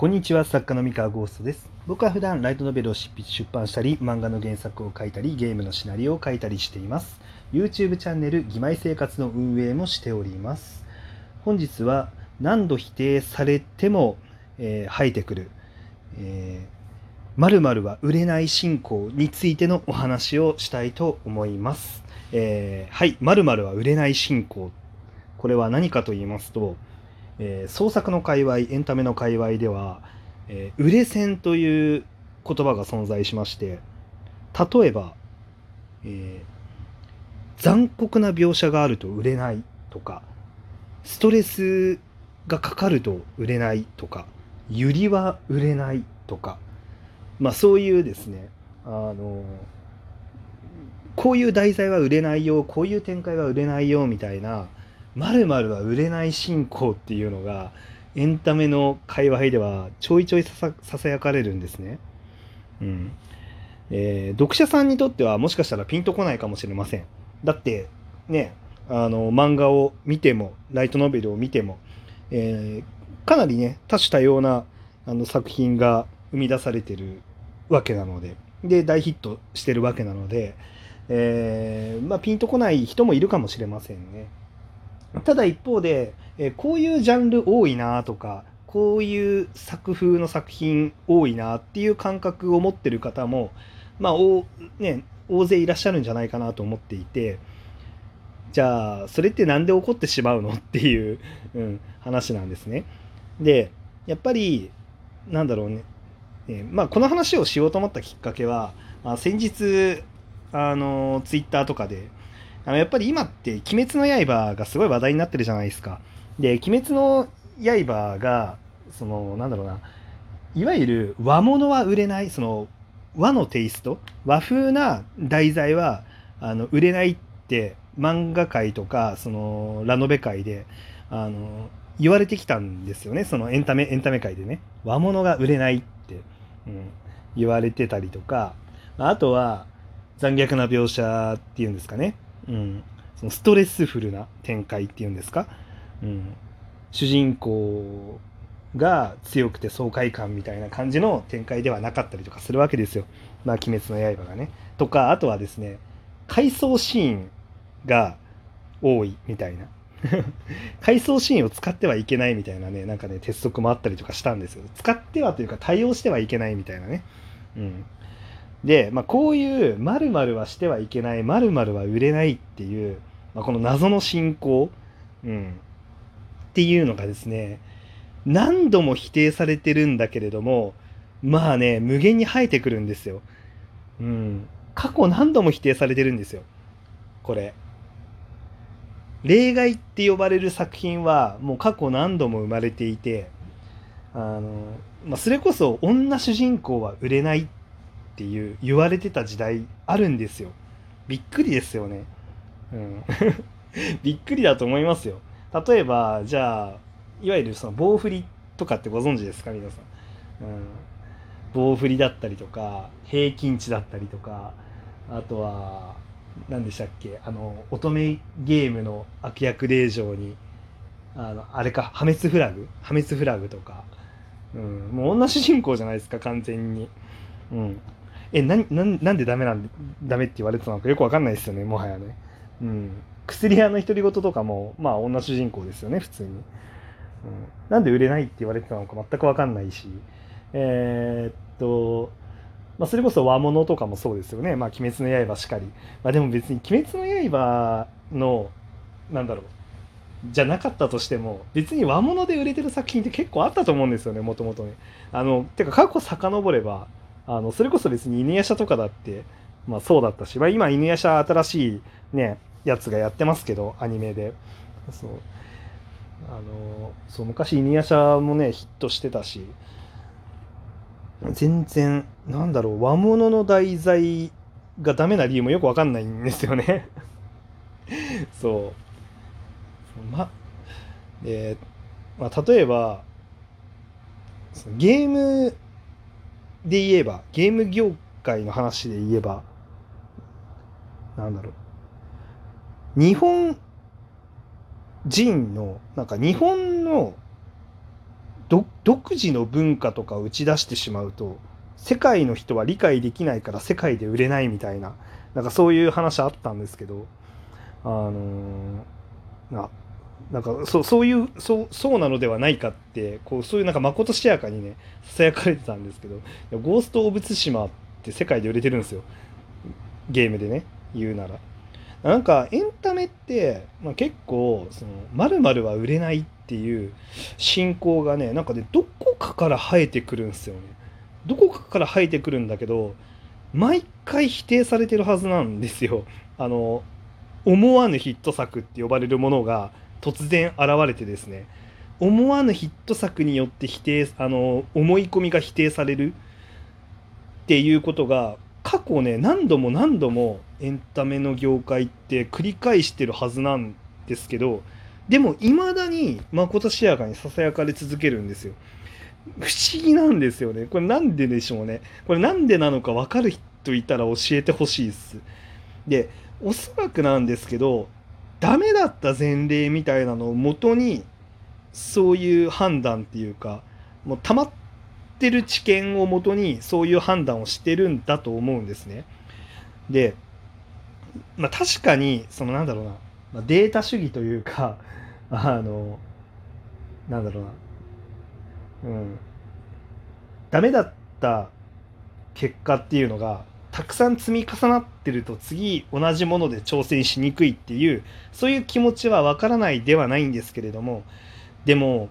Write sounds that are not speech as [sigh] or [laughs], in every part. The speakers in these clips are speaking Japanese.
こんにちは、作家の三河ゴーストです。僕は普段ライトノベルを執筆出版したり、漫画の原作を書いたり、ゲームのシナリオを書いたりしています。YouTube チャンネル、義妹生活の運営もしております。本日は、何度否定されても、えー生えてくる、えー、〇〇は売れない信仰についてのお話をしたいと思います。えーはい、〇〇は売れない信仰。これは何かと言いますと、えー創作の界隈エンタメの界隈では、えー売れ線という言葉が存在しまして例えば、えー残酷な描写があると売れないとかストレスがかかると売れないとかユリは売れないとかまあそういうですねあのこういう題材は売れないよこういう展開は売れないよみたいなまるは売れない進行っていうのがエンタメの界隈ではちょいちょいささささやかれるんですね。うんえー読者さんにとってはもしかしたらピンとこないかもしれません。だってねあの漫画を見てもライトノベルを見ても、えーかなりね多種多様なあの作品が生み出されてるわけなのでで大ヒットしてるわけなので、えーまあ、ピンとこない人もいるかもしれませんね。[laughs] ただ一方で、えーこういうジャンル多いなとかこういう作風の作品多いなっていう感覚を持ってる方もまあね大勢いらっしゃるんじゃないかなと思っていてじゃあそれって何で起こってしまうのっていう、うん、話なんですね。でやっぱりなんだろうね、えまあ、この話をしようと思ったきっかけは、まあ、先日あのツイッターとかであのやっぱり今って「鬼滅の刃」がすごい話題になってるじゃないですか。で「鬼滅の刃が」そのなんだろうな。いわゆる和物は売れないその和のテイスト和風な題材はあの売れないって漫画界とかそのラノベ界であの言われてきたんですよね。そのエンタメエンタメ界でね。和物が売れないって、うん、言われてたりとか。あとは残虐な描写っていうんですかね、うん、そのストレスフルな展開っていうんですか、うん、主人公が強くて爽快感みたいな感じの展開ではなかったりとかするわけですよ。まあ、鬼滅の刃がね。とか、あとはですね、回想シーンが多いみたいな。[laughs] 回想シーンを使ってはいけないみたいなね、なんかね、鉄則もあったりとかしたんですよ。使ってはというか対応してはいけないみたいなね。うん。で、まあ、こういう〇〇はしてはいけない、〇〇は売れないっていう、まあ、この謎の進行、うん、っていうのがですね、何度も否定されてるんだけれども、まあね、無限に生えてくるんですよ。うん。過去何度も否定されてるんですよ。これ。例外って呼ばれる作品はもう過去何度も生まれていて、あの、まあ、それこそ女主人公は売れないっっていう言われてた時代あるんですよ。びっくりですよね。うん。[laughs] びっくりだと思いますよ。例えば、じゃあ、いわゆるその棒振りとかってご存知ですか？皆さん、うん、棒振りだったりとか平均値だったりとかあとは何でしたっけ？あの乙女ゲームの悪役令嬢にあのあれか？破滅フラグ？破滅フラグとか、うん、もう女主人公じゃないですか？完全に、うん、えなななんでダメなんでダメって言われてたのかよくわかんないですよねもはやね、うん、薬屋の独り言とかもまあ女主人公ですよね普通に。うん、なんで売れないって言われてたのか全く分かんないし、えーっと、まあ、それこそ和物とかもそうですよね。まあ、鬼滅の刃しかり。まあ、でも別に鬼滅の刃の、なんだろう、じゃなかったとしても、別に和物で売れてる作品って結構あったと思うんですよね、もともとね。あの、てか過去遡れば、あの、それこそ別に犬夜叉とかだって、まあそうだったし、まあ今犬夜叉新しいね、やつがやってますけど、アニメで。そう。あのそう昔犬夜叉もねヒットしてたし全然なんだろう和物の題材がダメな理由もよくわかんないんですよね [laughs] そうまで、まあ、例えばゲームで言えばゲーム業界の話で言えばなんだろう。日本人のなんか日本の独自の文化とかを打ち出してしまうと世界の人は理解できないから世界で売れないみたいななんかそういう話あったんですけどあのー、なんかそうそういうそうそうなのではないかってこうそういうなんかまことしやかにねささやかれてたんですけど「ゴースト・オブ・ツシマ」って世界で売れてるんですよゲームでね言うなら。なんかエンタメって、まあ、結構その〇〇は売れないっていう信仰がねなんかねどこかから生えてくるんですよね。どこかから生えてくるんだけど毎回否定されてるはずなんですよ。あの思わぬヒット作って呼ばれるものが突然現れてですね思わぬヒット作によって否定あの思い込みが否定されるっていうことが過去ね何度も何度もエンタメの業界って繰り返してるはずなんですけどでもいまだにまことしやかにささやかれ続けるんですよ。不思議なんですよね。これなんででしょうね。これなんでなのか分かる人いたら教えてほしいです。でおそらくなんですけどダメだった前例みたいなのをもとにそういう判断っていうかもう溜まってる知見をもとにそういう判断をしてるんだと思うんですね。で、まあ、確かにそのなんだろうな、まあ、データ主義というか [laughs] あのなんだろうなうんダメだった結果っていうのがたくさん積み重なってると次同じもので挑戦しにくいっていうそういう気持ちはわからないではないんですけれどもでも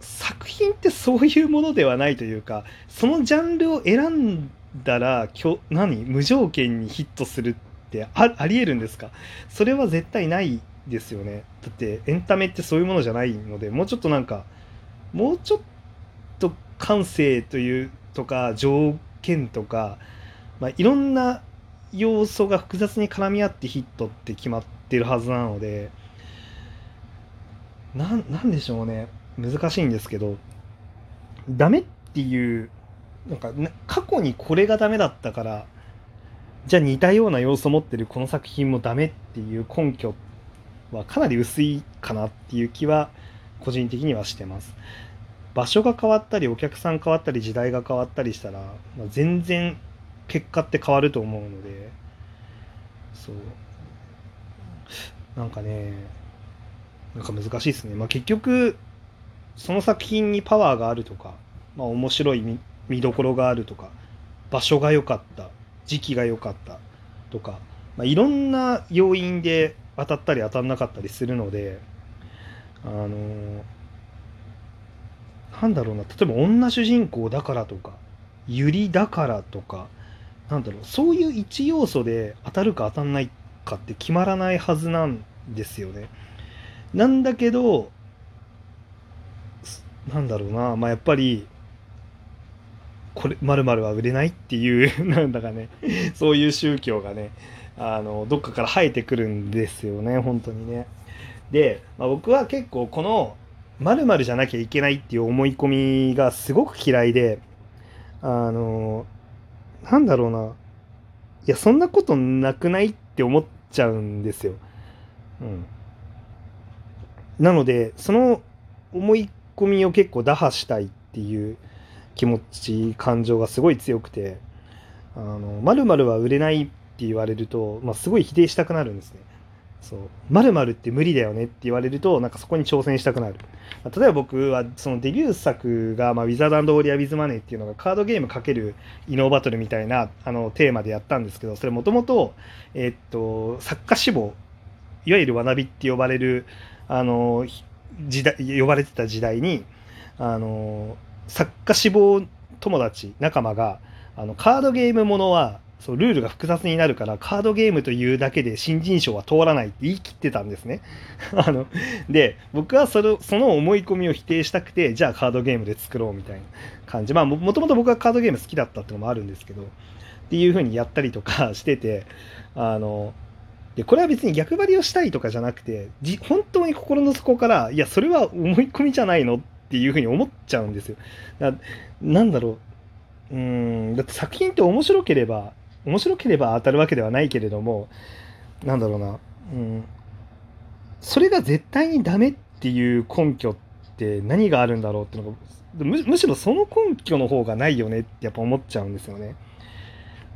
作品ってそういうものではないというかそのジャンルを選んだら何？無条件にヒットするってあありえるんですか？それは絶対ないですよね。だってエンタメってそういうものじゃないのでもうちょっとなんかもうちょっと感性というとか条件とかまあ、いろんな要素が複雑に絡み合ってヒットって決まってるはずなのでなんでしょうね難しいんですけどダメっていうなんか過去にこれがダメだったからじゃあ似たような要素を持ってるこの作品もダメっていう根拠はかなり薄いかなっていう気は個人的にはしてます。場所が変わったりお客さん変わったり時代が変わったりしたら、まあ、全然結果って変わると思うのでそう。なんかねなんか難しいですね。まあ結局その作品にパワーがあるとか、まあ、面白い見見どころがあるとか場所が良かった時期が良かったとか、まあ、いろんな要因で当たったり当たんなかったりするのであのなんだろうな。例えば女主人公だからとか百合だからとかなんだろうそういう一要素で当たるか当たんないかって決まらないはずなんですよね。なんだけどなんだろうなまあやっぱりこれまるは売れないっていう [laughs] なんだかねそういう宗教がねあのどっかから生えてくるんですよね本当にね。で、まあ、僕は結構このまるじゃなきゃいけないっていう思い込みがすごく嫌いであのなんだろうな。いや、そんなことなくないって思っちゃうんですよ。うん。なので、その思い込みを結構打破したいっていう気持ち、感情がすごい強くて、あの、まるは売れないって言われると、まあ、すごい否定したくなるんですね。そう。〇〇って無理だよねって言われるとなんかそこに挑戦したくなる、まあ、例えば僕はそのデビュー作が、まあ、ウィザードオーリア・ウィズ・マネーっていうのがカードゲームかける異能バトルみたいなあのテーマでやったんですけどそれもともとえ、っと作家志望いわゆる学びって呼ばれるあの時代呼ばれてた時代にあの作家志望友達仲間があのカードゲームものはそうルールが複雑になるからカードゲームというだけで新人賞は通らないって言い切ってたんですね。[laughs] あので僕はそれその思い込みを否定したくてじゃあカードゲームで作ろうみたいな感じまあもともと僕はカードゲーム好きだったってのもあるんですけどっていう風にやったりとか [laughs] しててあのでこれは別に逆張りをしたいとかじゃなくてじ本当に心の底からいやそれは思い込みじゃないのっていう風に思っちゃうんですよ。だなんだろううんだって作品って面白ければ面白ければ当たるわけではないけれどもなんだろうな、うん、それが絶対にダメっていう根拠って何があるんだろうってのがむしろその根拠の方がないよねってやっぱ思っちゃうんですよね。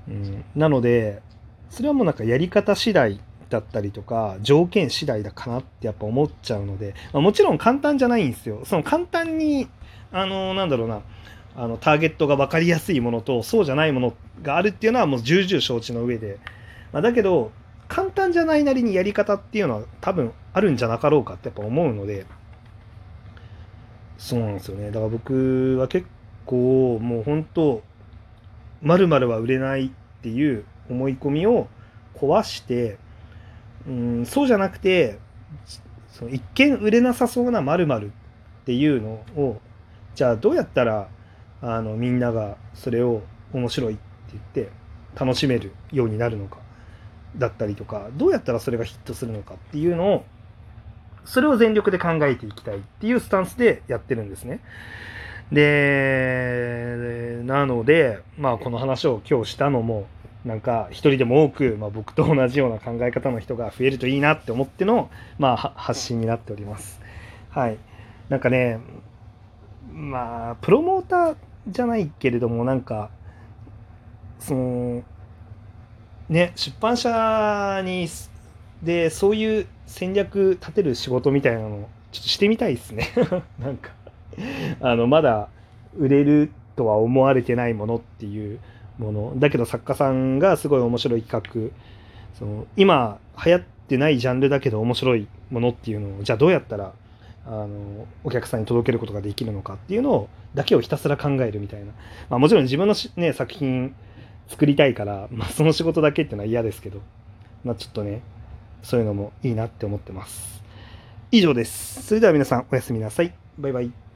うん、なのでそれはもうなんかやり方次第だったりとか条件次第だかなってやっぱ思っちゃうので、まあ、もちろん簡単じゃないんですよ。その簡単にあのなんだろうなあのターゲットが分かりやすいものとそうじゃないものがあるっていうのはもう重々承知の上で、まあ、だけど簡単じゃないなりにやり方っていうのは多分あるんじゃなかろうかってやっぱ思うので。そうなんですよね。だから僕は結構もう本当まるまるは売れないっていう思い込みを壊してうんそうじゃなくてその一見売れなさそうな〇〇っていうのをじゃあどうやったらあのみんながそれを面白いって言って楽しめるようになるのかだったりとかどうやったらそれがヒットするのかっていうのをそれを全力で考えていきたいっていうスタンスでやってるんですね。で、なので、まあこの話を今日したのも、なんか一人でも多く、まあ、僕と同じような考え方の人が増えるといいなって思っての、まあ、発信になっております。はい。なんかね、まあ、プロモーターじゃないけれども、なんか、その、ね、出版社に、で、そういう戦略立てる仕事みたいなの、ちょっとしてみたいですね。[laughs] なんか、あの、まだ売れるとは思われてないものっていうもの。だけど作家さんがすごい面白い企画、その、今流行ってないジャンルだけど面白いものっていうのを、じゃあどうやったら、あのお客さんに届けることができるのかっていうのをだけをひたすら考えるみたいな、まあ、もちろん自分の、ね、作品作りたいから、[laughs] まあ、その仕事だけっていうのは嫌ですけど、まあ、ちょっとねそういうのもいいなって思ってます。以上です。それでは皆さんおやすみなさい。バイバイ。